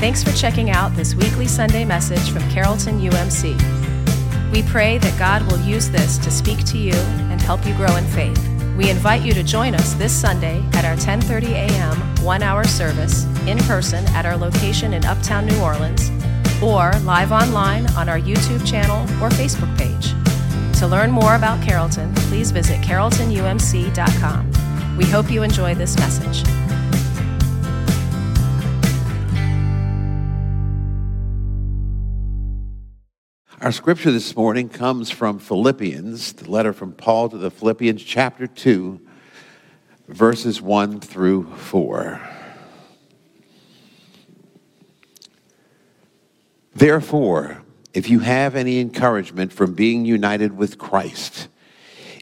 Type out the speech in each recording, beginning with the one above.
Thanks for checking out this weekly Sunday message from Carrollton UMC. We pray that God will use this to speak to you and help you grow in faith. We invite you to join us this Sunday at our 10:30 a.m. 1-hour service in person at our location in Uptown New Orleans or live online on our YouTube channel or Facebook page. To learn more about Carrollton, please visit carrolltonumc.com. We hope you enjoy this message. Our scripture this morning comes from Philippians, the letter from Paul to the Philippians, chapter 2, verses 1 through 4. Therefore, if you have any encouragement from being united with Christ,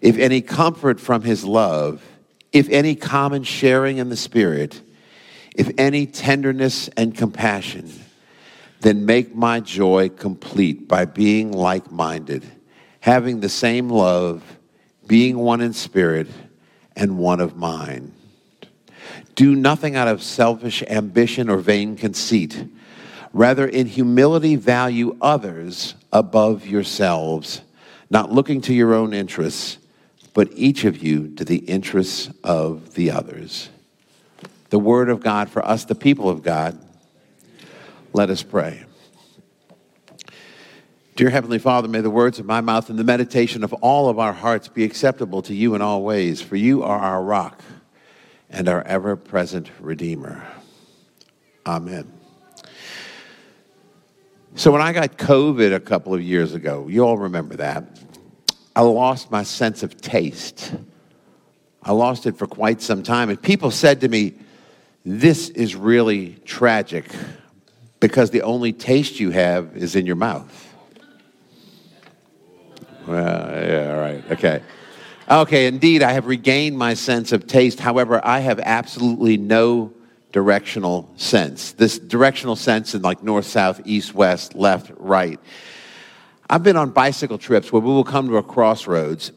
if any comfort from his love, if any common sharing in the Spirit, if any tenderness and compassion, then make my joy complete by being like minded, having the same love, being one in spirit, and one of mind. Do nothing out of selfish ambition or vain conceit. Rather, in humility, value others above yourselves, not looking to your own interests, but each of you to the interests of the others. The word of God for us, the people of God. Let us pray. Dear Heavenly Father, may the words of my mouth and the meditation of all of our hearts be acceptable to you in all ways, for you are our rock and our ever present Redeemer. Amen. So, when I got COVID a couple of years ago, you all remember that, I lost my sense of taste. I lost it for quite some time. And people said to me, This is really tragic because the only taste you have is in your mouth. Well, yeah, all right, okay. Okay, indeed, I have regained my sense of taste. However, I have absolutely no directional sense. This directional sense in like north, south, east, west, left, right. I've been on bicycle trips where we will come to a crossroads.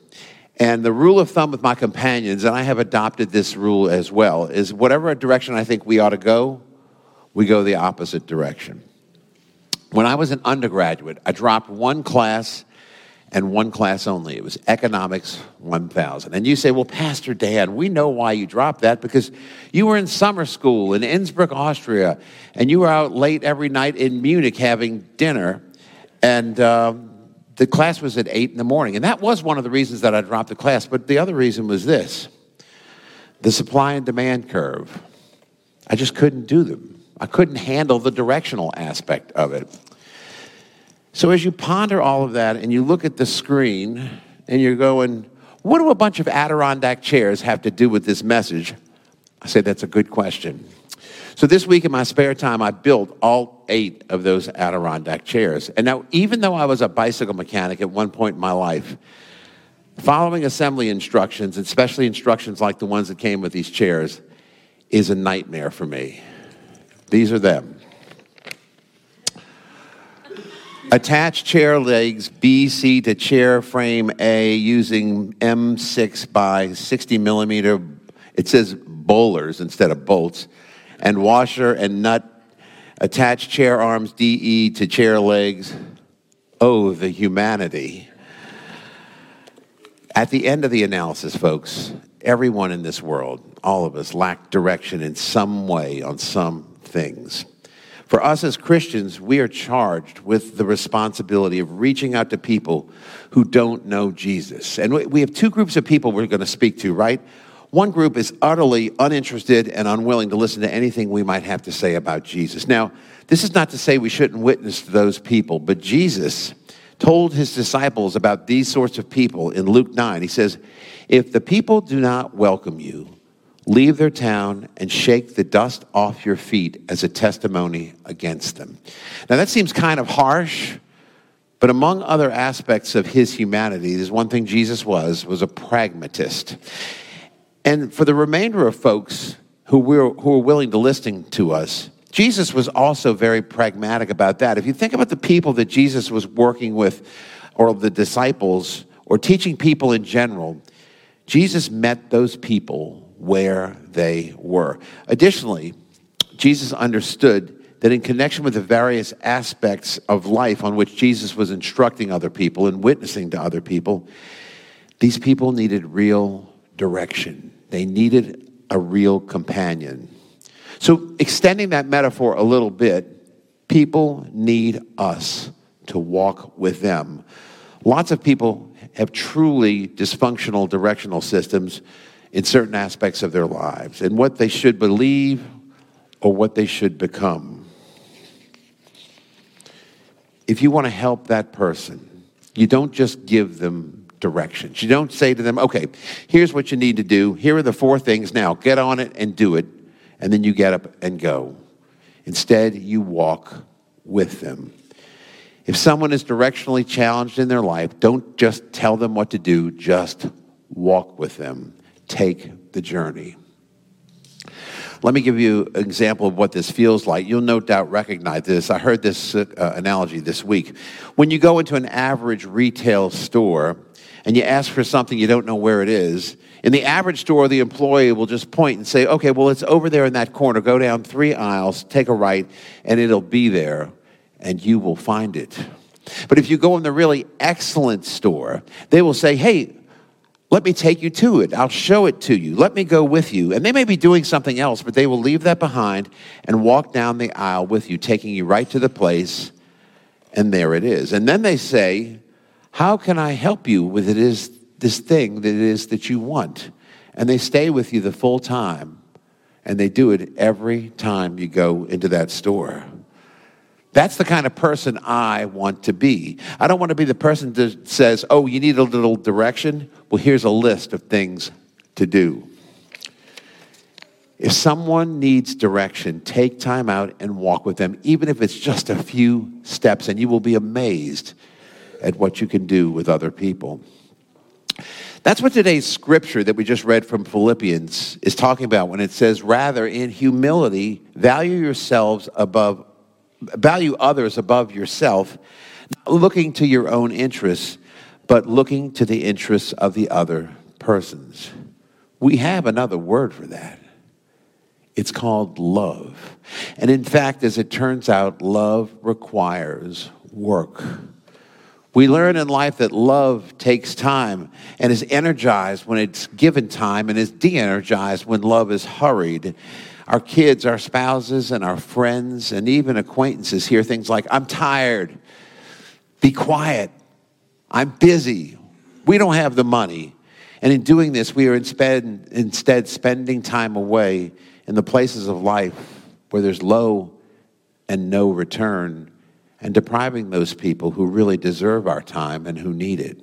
And the rule of thumb with my companions, and I have adopted this rule as well, is whatever direction I think we ought to go, we go the opposite direction. When I was an undergraduate, I dropped one class and one class only. It was Economics 1000. And you say, well, Pastor Dan, we know why you dropped that because you were in summer school in Innsbruck, Austria, and you were out late every night in Munich having dinner. And um, the class was at 8 in the morning. And that was one of the reasons that I dropped the class. But the other reason was this the supply and demand curve. I just couldn't do them. I couldn't handle the directional aspect of it. So as you ponder all of that and you look at the screen and you're going, what do a bunch of Adirondack chairs have to do with this message? I say that's a good question. So this week in my spare time, I built all eight of those Adirondack chairs. And now, even though I was a bicycle mechanic at one point in my life, following assembly instructions, especially instructions like the ones that came with these chairs, is a nightmare for me. These are them. Attach chair legs BC to chair frame A using M6 by 60 millimeter, it says bowlers instead of bolts, and washer and nut. Attach chair arms DE to chair legs. Oh, the humanity. At the end of the analysis, folks, everyone in this world, all of us, lack direction in some way on some things. For us as Christians, we are charged with the responsibility of reaching out to people who don't know Jesus. And we have two groups of people we're going to speak to, right? One group is utterly uninterested and unwilling to listen to anything we might have to say about Jesus. Now, this is not to say we shouldn't witness to those people, but Jesus told his disciples about these sorts of people in Luke 9. He says, If the people do not welcome you, leave their town and shake the dust off your feet as a testimony against them. Now, that seems kind of harsh, but among other aspects of his humanity, there's one thing Jesus was, was a pragmatist. And for the remainder of folks who were, who were willing to listen to us, Jesus was also very pragmatic about that. If you think about the people that Jesus was working with, or the disciples, or teaching people in general, Jesus met those people where they were. Additionally, Jesus understood that in connection with the various aspects of life on which Jesus was instructing other people and witnessing to other people, these people needed real direction. They needed a real companion. So, extending that metaphor a little bit, people need us to walk with them. Lots of people have truly dysfunctional directional systems in certain aspects of their lives and what they should believe or what they should become. If you want to help that person, you don't just give them directions. You don't say to them, okay, here's what you need to do. Here are the four things now. Get on it and do it. And then you get up and go. Instead, you walk with them. If someone is directionally challenged in their life, don't just tell them what to do, just walk with them. Take the journey. Let me give you an example of what this feels like. You'll no doubt recognize this. I heard this uh, analogy this week. When you go into an average retail store and you ask for something you don't know where it is, in the average store, the employee will just point and say, okay, well, it's over there in that corner. Go down three aisles, take a right, and it'll be there and you will find it. But if you go in the really excellent store, they will say, hey, let me take you to it. I'll show it to you. Let me go with you. And they may be doing something else, but they will leave that behind and walk down the aisle with you, taking you right to the place, and there it is. And then they say, How can I help you with it is this thing that it is that you want? And they stay with you the full time, and they do it every time you go into that store. That's the kind of person I want to be. I don't want to be the person that says, oh, you need a little direction. Well, here's a list of things to do. If someone needs direction, take time out and walk with them, even if it's just a few steps, and you will be amazed at what you can do with other people. That's what today's scripture that we just read from Philippians is talking about when it says, rather, in humility, value yourselves above value others above yourself, not looking to your own interests, but looking to the interests of the other persons. We have another word for that. It's called love. And in fact, as it turns out, love requires work. We learn in life that love takes time and is energized when it's given time and is de energized when love is hurried our kids, our spouses, and our friends, and even acquaintances hear things like, I'm tired, be quiet, I'm busy, we don't have the money. And in doing this, we are instead, instead spending time away in the places of life where there's low and no return and depriving those people who really deserve our time and who need it.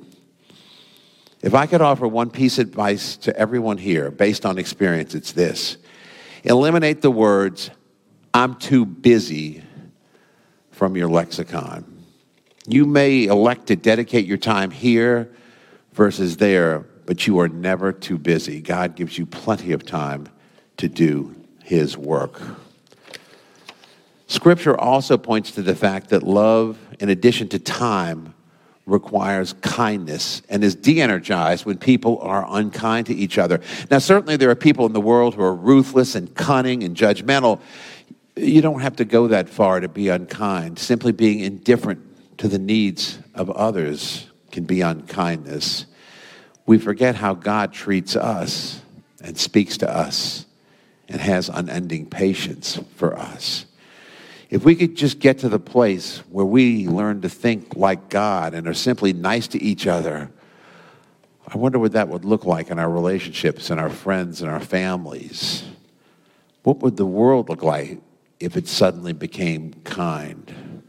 If I could offer one piece of advice to everyone here based on experience, it's this Eliminate the words, I'm too busy from your lexicon. You may elect to dedicate your time here versus there, but you are never too busy. God gives you plenty of time to do His work. Scripture also points to the fact that love, in addition to time, requires kindness and is de energized when people are unkind to each other. Now, certainly there are people in the world who are ruthless and cunning and judgmental. You don't have to go that far to be unkind. Simply being indifferent to the needs of others can be unkindness. We forget how God treats us and speaks to us and has unending patience for us. If we could just get to the place where we learn to think like God and are simply nice to each other, I wonder what that would look like in our relationships and our friends and our families. What would the world look like if it suddenly became kind?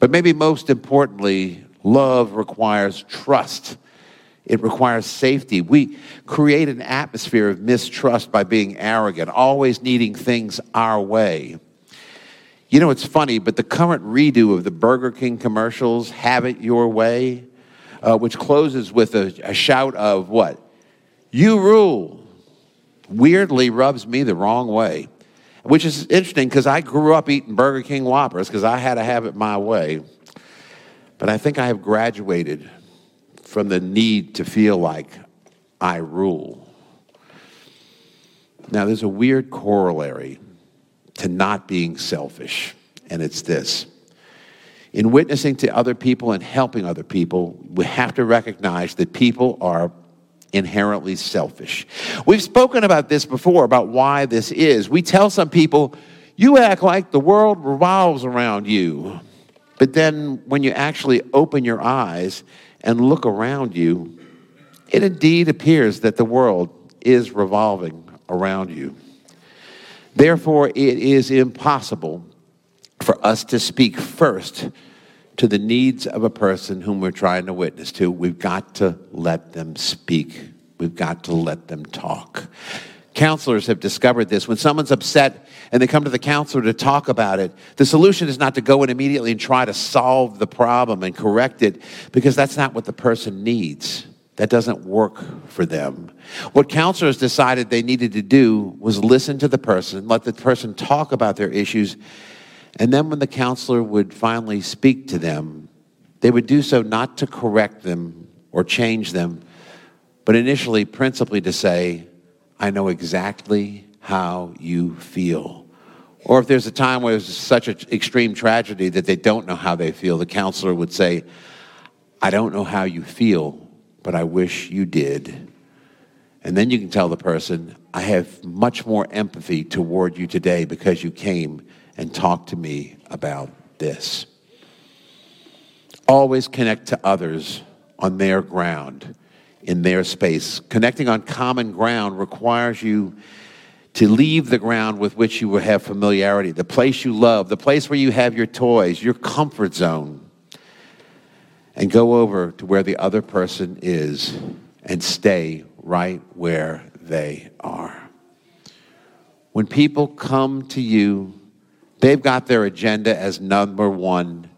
But maybe most importantly, love requires trust. It requires safety. We create an atmosphere of mistrust by being arrogant, always needing things our way. You know, it's funny, but the current redo of the Burger King commercials, Have It Your Way, uh, which closes with a, a shout of what? You rule, weirdly rubs me the wrong way. Which is interesting because I grew up eating Burger King Whoppers because I had to have it my way. But I think I have graduated from the need to feel like I rule. Now, there's a weird corollary to not being selfish. and it's this. In witnessing to other people and helping other people, we have to recognize that people are inherently selfish. We've spoken about this before, about why this is. We tell some people, you act like the world revolves around you. But then when you actually open your eyes and look around you, it indeed appears that the world is revolving around you. Therefore, it is impossible for us to speak first to the needs of a person whom we're trying to witness to, we've got to let them speak. We've got to let them talk. Counselors have discovered this. When someone's upset and they come to the counselor to talk about it, the solution is not to go in immediately and try to solve the problem and correct it because that's not what the person needs. That doesn't work for them. What counselors decided they needed to do was listen to the person, let the person talk about their issues, and then when the counselor would finally speak to them, they would do so not to correct them or change them, but initially, principally to say, I know exactly how you feel. Or if there's a time where there's such an extreme tragedy that they don't know how they feel, the counselor would say, I don't know how you feel, but I wish you did. And then you can tell the person, I have much more empathy toward you today because you came and talked to me about this. Always connect to others on their ground, in their space. Connecting on common ground requires you to leave the ground with which you have familiarity, the place you love, the place where you have your toys, your comfort zone, and go over to where the other person is and stay right where they are. When people come to you They've got their agenda as number one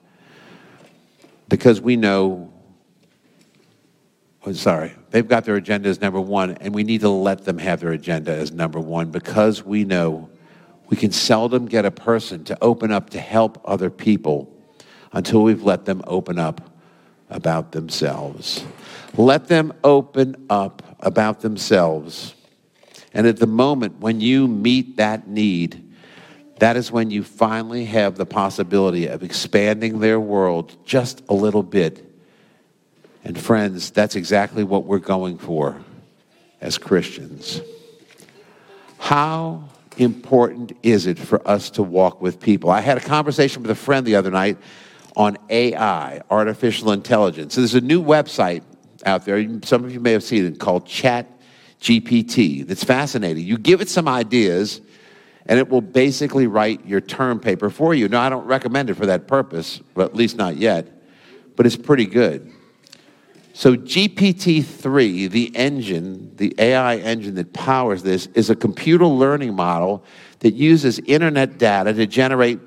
because we know, oh, sorry, they've got their agenda as number one, and we need to let them have their agenda as number one because we know we can seldom get a person to open up to help other people until we've let them open up about themselves. Let them open up about themselves. And at the moment when you meet that need, that is when you finally have the possibility of expanding their world just a little bit. And friends, that's exactly what we're going for as Christians. How important is it for us to walk with people? I had a conversation with a friend the other night on AI, artificial intelligence. So there's a new website out there, some of you may have seen it, called Chat GPT. That's fascinating. You give it some ideas and it will basically write your term paper for you. Now, I don't recommend it for that purpose, but at least not yet, but it's pretty good. So, GPT 3, the engine, the AI engine that powers this, is a computer learning model that uses internet data to generate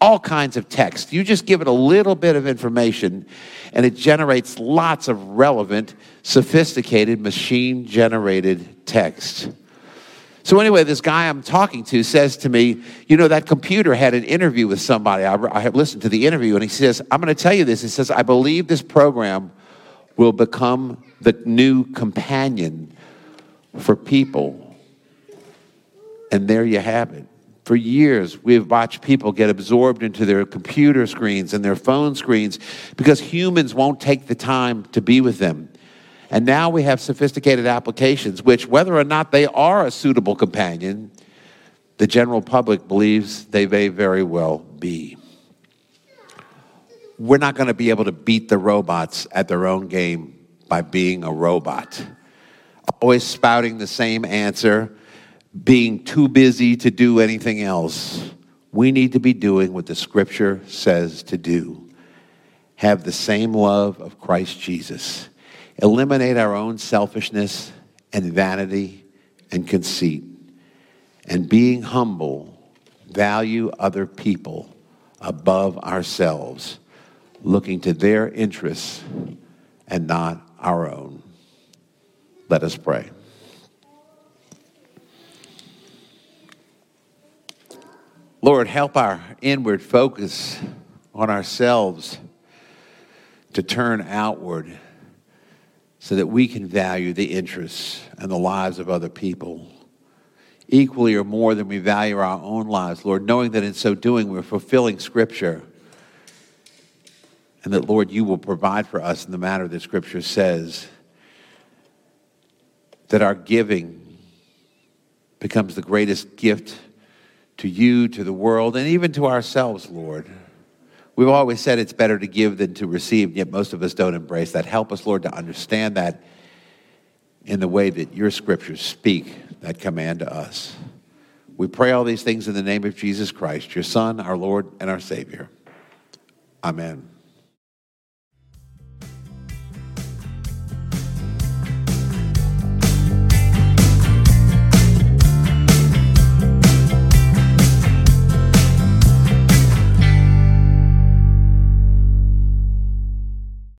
all kinds of text. You just give it a little bit of information, and it generates lots of relevant, sophisticated, machine generated text. So, anyway, this guy I'm talking to says to me, You know, that computer had an interview with somebody. I, I have listened to the interview, and he says, I'm going to tell you this. He says, I believe this program will become the new companion for people. And there you have it. For years, we've watched people get absorbed into their computer screens and their phone screens because humans won't take the time to be with them. And now we have sophisticated applications, which, whether or not they are a suitable companion, the general public believes they may very well be. We're not going to be able to beat the robots at their own game by being a robot. Always spouting the same answer, being too busy to do anything else. We need to be doing what the scripture says to do have the same love of Christ Jesus eliminate our own selfishness and vanity and conceit, and being humble, value other people above ourselves, looking to their interests and not our own. Let us pray. Lord, help our inward focus on ourselves to turn outward so that we can value the interests and the lives of other people. equally or more than we value our own lives, Lord, knowing that in so doing we're fulfilling Scripture. And that, Lord, you will provide for us in the manner that Scripture says. That our giving becomes the greatest gift to you, to the world, and even to ourselves, Lord. We've always said it's better to give than to receive, yet most of us don't embrace that. Help us, Lord, to understand that in the way that your scriptures speak that command to us. We pray all these things in the name of Jesus Christ, your Son, our Lord, and our Savior. Amen.